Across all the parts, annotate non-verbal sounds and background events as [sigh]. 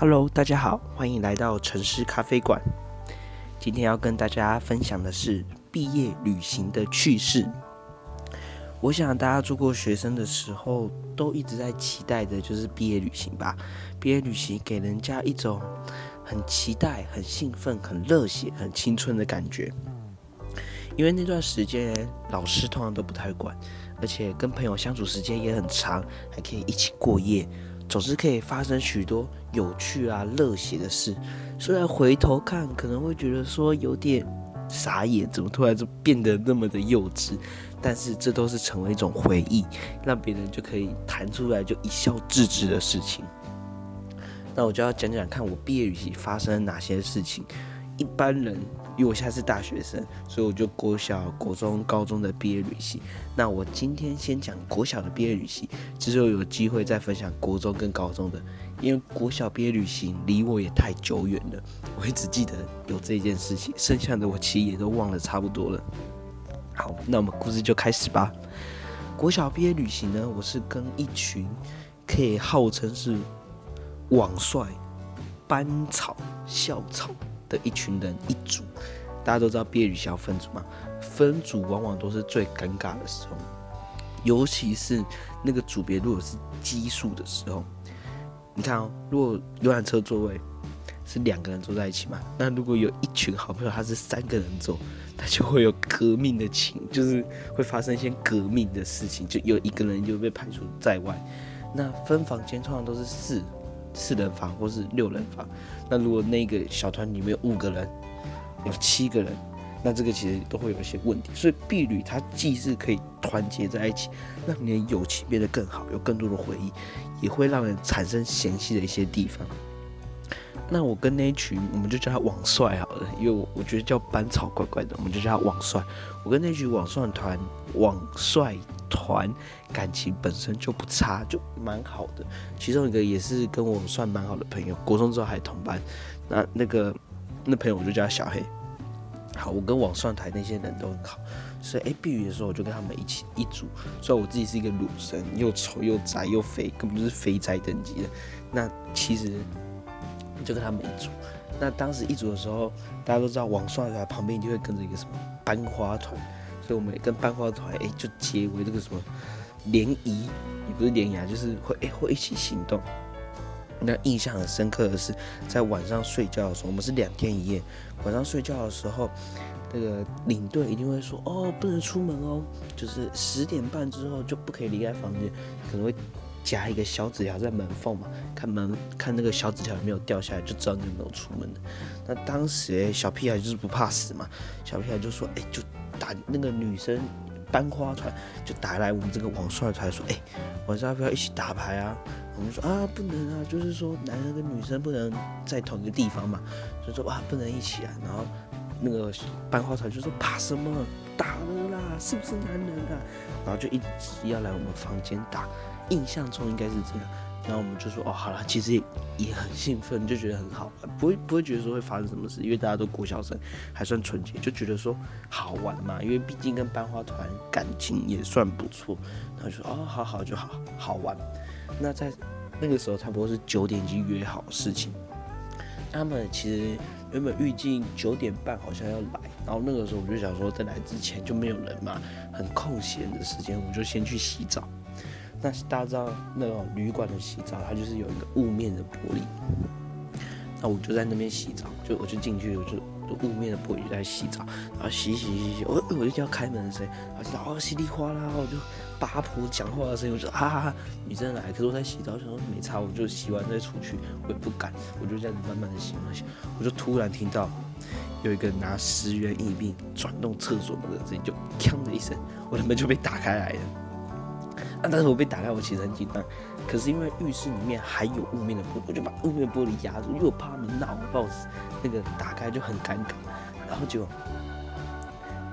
Hello，大家好，欢迎来到城市咖啡馆。今天要跟大家分享的是毕业旅行的趣事。我想大家做过学生的时候，都一直在期待的就是毕业旅行吧。毕业旅行给人家一种很期待、很兴奋、很热血、很青春的感觉。因为那段时间老师通常都不太管，而且跟朋友相处时间也很长，还可以一起过夜。总是可以发生许多有趣啊、热血的事。虽然回头看可能会觉得说有点傻眼，怎么突然就变得那么的幼稚？但是这都是成为一种回忆，让别人就可以弹出来就一笑置之的事情。那我就要讲讲看我毕业旅行发生了哪些事情。一般人。因为我现在是大学生，所以我就国小、国中、高中的毕业旅行。那我今天先讲国小的毕业旅行，之后有机会再分享国中跟高中的。因为国小毕业旅行离我也太久远了，我一直记得有这件事情，剩下的我其实也都忘了差不多了。好，那我们故事就开始吧。国小毕业旅行呢，我是跟一群可以号称是网帅、班草、校草。的一群人一组，大家都知道毕业旅行分组嘛，分组往往都是最尴尬的时候，尤其是那个组别如果是奇数的时候，你看哦，如果游览车座位是两个人坐在一起嘛，那如果有一群好朋友他是三个人坐，他就会有革命的情，就是会发生一些革命的事情，就有一个人就被排除在外。那分房间通常都是四。四人房或是六人房，那如果那个小团里面有五个人，有七个人，那这个其实都会有一些问题。所以，婢女它既是可以团结在一起，让你的友情变得更好，有更多的回忆，也会让人产生嫌隙的一些地方。那我跟那一群，我们就叫他网帅好了，因为我我觉得叫班草怪怪的，我们就叫他网帅。我跟那群网帅团，网帅。团感情本身就不差，就蛮好的。其中一个也是跟我算蛮好的朋友，国中之后还同班。那那个那朋友我就叫他小黑。好，我跟网算台那些人都很好，所以哎，避雨的时候我就跟他们一起一组。虽然我自己是一个鲁生，又丑又宅又肥，根本就是肥宅等级的。那其实就跟他们一组。那当时一组的时候，大家都知道网算台旁边就会跟着一个什么班花团。所以我们跟班花团哎，就结为这个什么联谊，也不是联谊啊，就是会哎会一起行动。那印象很深刻的是，在晚上睡觉的时候，我们是两天一夜。晚上睡觉的时候，那个领队一定会说：“哦，不能出门哦，就是十点半之后就不可以离开房间。”可能会夹一个小纸条在门缝嘛，看门看那个小纸条有没有掉下来，就知道你有没有出门的。那当时哎，小屁孩就是不怕死嘛，小屁孩就说：“哎，就。”打那个女生班花团就打来我们这个网帅团说，哎，晚上要不要一起打牌啊？我们说啊，不能啊，就是说男人跟女生不能在同一个地方嘛，所以说哇，不能一起啊。然后那个班花团就说怕什么？打了啦，是不是男人啊？然后就一直要来我们房间打，印象中应该是这样。然后我们就说哦，好了，其实也很兴奋，就觉得很好，不会不会觉得说会发生什么事，因为大家都国小生，还算纯洁，就觉得说好玩嘛。因为毕竟跟班花团感情也算不错，然后就说哦，好好就好，好玩。那在那个时候差不多是九点已经约好事情，他们其实原本预计九点半好像要来，然后那个时候我就想说在来之前就没有人嘛，很空闲的时间，我就先去洗澡。那大家知道那种旅馆的洗澡，它就是有一个雾面的玻璃。那我就在那边洗澡，就我就进去，我就雾面的玻璃在洗澡，然后洗洗洗洗，我我就听到开门的声音，然后就到哦稀里哗啦，我就八婆讲话的声音，我就啊女生来，可是我在洗澡，想说没擦，我就洗完再出去，我也不敢，我就这样子慢慢的洗，慢慢洗，我就突然听到有一个拿十元硬币转动厕所门的声音，就锵的一声，我的门就被打开来了。啊！但是我被打开，我其实很紧张。可是因为浴室里面还有雾面的玻璃，我就把雾面玻璃压住，因为我怕他们闹，我，把我，那个打开就很尴尬。然后就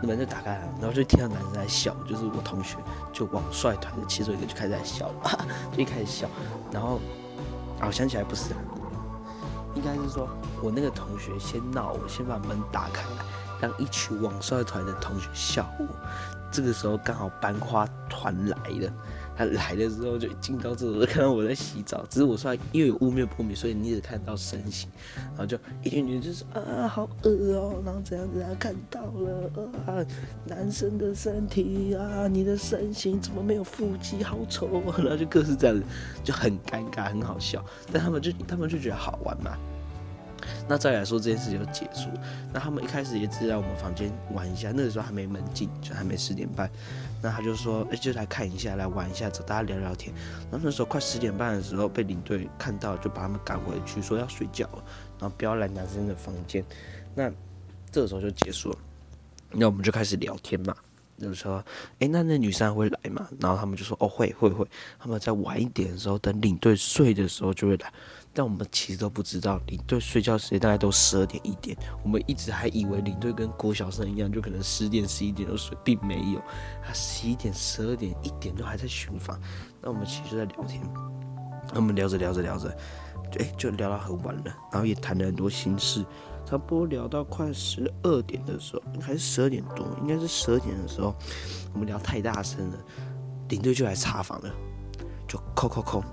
门就打开了，然后就听到男生在笑，就是我同学，就网帅团的其中一个就开始在笑了，就一开始笑。然后啊，我想起来不是，应该是说我那个同学先闹，我先把门打开，让一群网帅团的同学笑我。这个时候刚好班花团来了，他来的时候就进到这，就 [laughs] 看到我在洗澡。只是我说因为有雾面破灭，所以你只看到身形。然后就一群女就是啊，好恶哦，然后怎样怎样看到了啊，男生的身体啊，你的身形怎么没有腹肌，好丑。[laughs] 然后就各式这样子，就很尴尬，很好笑。但他们就他们就觉得好玩嘛。那再来说这件事就结束。那他们一开始也只是在我们房间玩一下，那个时候还没门禁，就还没十点半。那他就说，哎，就来看一下，来玩一下，找大家聊聊天。然后那时候快十点半的时候，被领队看到，就把他们赶回去，说要睡觉，然后不要来男生的房间。那这个时候就结束了。那我们就开始聊天嘛，就说，哎，那那女生会来吗？然后他们就说，哦，会会会。他们在晚一点的时候，等领队睡的时候就会来。但我们其实都不知道，领队睡觉时间大概都十二点一点。我们一直还以为领队跟郭小生一样，就可能十点十一点就睡，并没有，他十一点、十二点、一点都还在巡房。那我们其实就在聊天，那我们聊着聊着聊着，哎，就聊到很晚了，然后也谈了很多心事。差不多聊到快十二点的时候，还是十二点多，应该是十二点的时候，我们聊太大声了，领队就来查房了，就扣扣扣，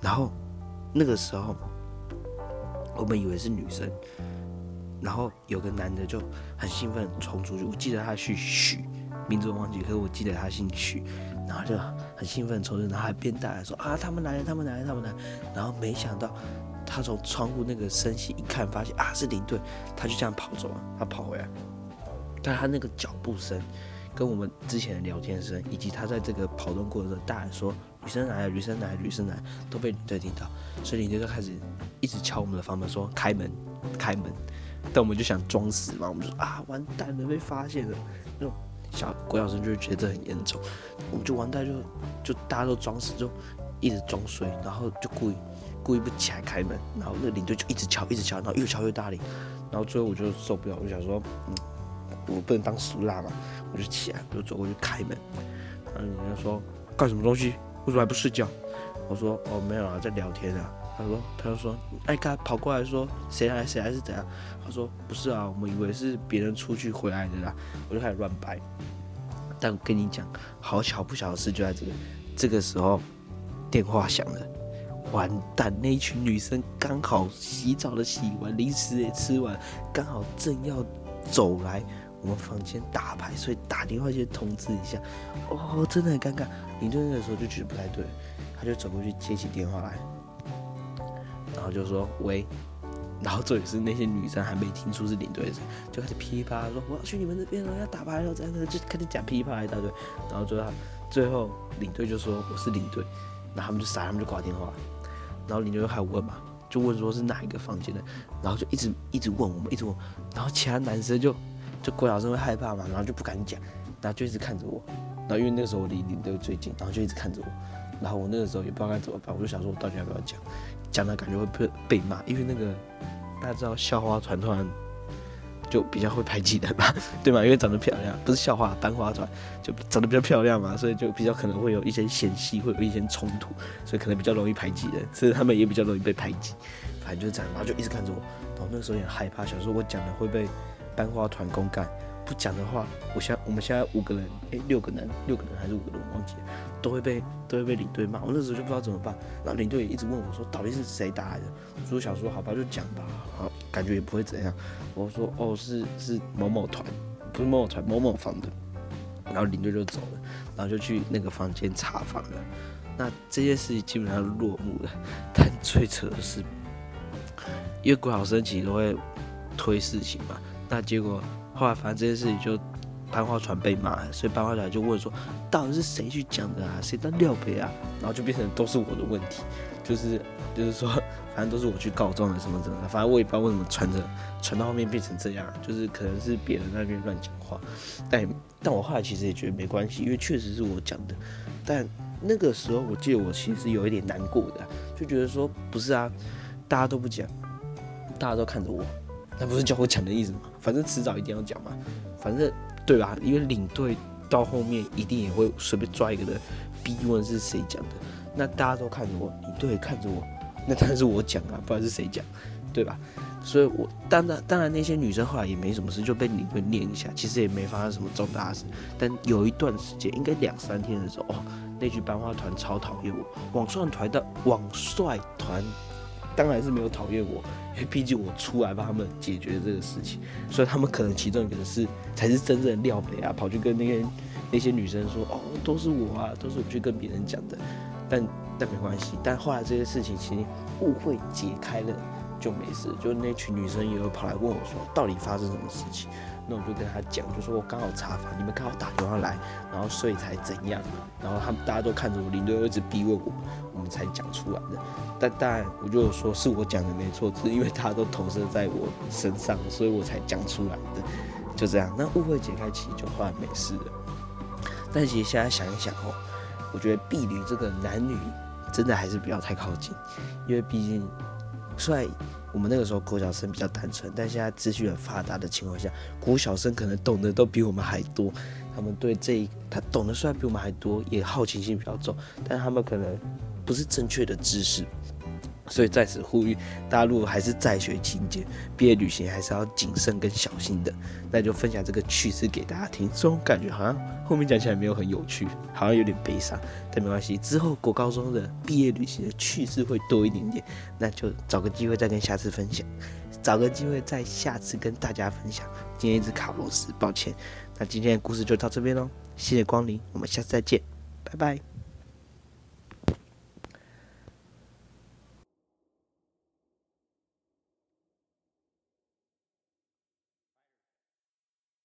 然后。那个时候，我们以为是女生，然后有个男的就很兴奋冲出去。我记得他姓许，名字我忘记，可是我记得他姓许，然后就很兴奋冲出去，然后还边大说啊，他们来了，他们来了，他们来。然后没想到他从窗户那个声息一看，发现啊是领队，他就这样跑走了，他跑回来，但他那个脚步声。跟我们之前的聊天声，以及他在这个跑动过程中大喊说“女生来了，女生来，女生来”，都被领队听到，所以领队就开始一直敲我们的房门说“开门，开门”。但我们就想装死嘛，我们就说啊，完蛋了，被发现了。那种小郭小生就觉得很严重，我们就完蛋，就就大家都装死，就一直装睡，然后就故意故意不起来开门，然后那领队就一直敲，一直敲，然后越敲越大力，然后最后我就受不了，我就想说，嗯。我不能当俗辣嘛，我就起来，我就走过去开门。然后人家说干什么东西？为什么还不睡觉？我说哦没有啊，在聊天啊。他说他就说哎，他跑过来说谁来谁来是怎样？他说不是啊，我们以为是别人出去回来的啦。我就开始乱掰。但我跟你讲，好巧不巧的事就在这个这个时候，电话响了，完蛋！那一群女生刚好洗澡的洗完，零食也吃完，刚好正要走来。我们房间打牌，所以打电话先通知一下。哦，真的很尴尬。领队那个时候就觉得不太对，他就走过去接起电话来，然后就说喂。然后这也是那些女生还没听出是领队的声，就开始噼啪说我要去你们那边了，要打牌了，这样子就开始讲噼啪一大堆。然后最后最后领队就说我是领队，然后他们就傻，他们就挂电话。然后领队就开始问嘛，就问说是哪一个房间的，然后就一直一直问我们，一直问，然后其他男生就。就郭老师会害怕嘛，然后就不敢讲，然后就一直看着我，然后因为那个时候我离领队最近，然后就一直看着我，然后我那个时候也不知道该怎么办，我就想说我到底要不要讲，讲了感觉会被被骂，因为那个大家知道校花团团就比较会排挤人嘛，[laughs] 对吗？因为长得漂亮，不是校花班花团就长得比较漂亮嘛，所以就比较可能会有一些嫌隙，会有一些冲突，所以可能比较容易排挤人，所以他们也比较容易被排挤，反正就是这样，然后就一直看着我，然后那个时候也害怕，想说我讲的会被。班花团公干不讲的话，我现我们现在五个人，哎，六个人，六个人还是五个人我，忘记了，都会被都会被领队骂。我那时候就不知道怎么办，然后领队也一直问我说，到底是谁打来的？我说想说好吧，就讲吧，好，感觉也不会怎样。我说哦，是是某某团，不是某某团，某某房的。然后领队就走了，然后就去那个房间查房了。那这件事情基本上落幕了。但最扯的是，因为鬼好生其实都会推事情嘛。那结果后来，反正这件事情就班花船被骂，所以班花团就问说，到底是谁去讲的啊？谁当料杯啊？然后就变成都是我的问题，就是就是说，反正都是我去告状的什么什么的，反正我也不知道为什么传着传到后面变成这样，就是可能是别人那边乱讲话。但但我后来其实也觉得没关系，因为确实是我讲的。但那个时候我记得我其实有一点难过的，就觉得说不是啊，大家都不讲，大家都看着我。那不是叫我讲的意思吗？反正迟早一定要讲嘛，反正对吧？因为领队到后面一定也会随便抓一个人逼问是谁讲的，那大家都看着我，领队看着我，那当然是我讲啊，不然是谁讲，对吧？所以我当然当然那些女生后来也没什么事，就被领队念一下，其实也没发生什么重大事。但有一段时间，应该两三天的时候，哦，那句班花团超讨厌我，网帅团的网帅团当然是没有讨厌我，因为毕竟我出来帮他们解决这个事情，所以他们可能其中一个是才是真正的料北啊，跑去跟那些那些女生说，哦，都是我啊，都是我去跟别人讲的。但但没关系，但后来这些事情其实误会解开了就没事。就那群女生也会跑来问我说，到底发生什么事情？那我就跟他讲，就说我刚好查房，你们刚好打电话来，然后所以才怎样。然后他们大家都看着我，领队一直逼问我，我们才讲出来的。但当然我就说是我讲的没错，是因为大家都投射在我身上，所以我才讲出来的。就这样，那误会解开其实就后来没事了。但其实现在想一想哦。我觉得婢女这个男女真的还是不要太靠近，因为毕竟，虽然我们那个时候国小生比较单纯，但现在资讯很发达的情况下，国小生可能懂得都比我们还多。他们对这一他懂得虽然比我们还多，也好奇心比较重，但他们可能不是正确的知识。所以在此呼吁，大陆还是在学期间毕业旅行还是要谨慎跟小心的。那就分享这个趣事给大家听，这种感觉好像后面讲起来没有很有趣，好像有点悲伤，但没关系，之后国高中的毕业旅行的趣事会多一点点，那就找个机会再跟下次分享，找个机会再下次跟大家分享。今天一直卡螺丝，抱歉。那今天的故事就到这边喽，谢谢光临，我们下次再见，拜拜。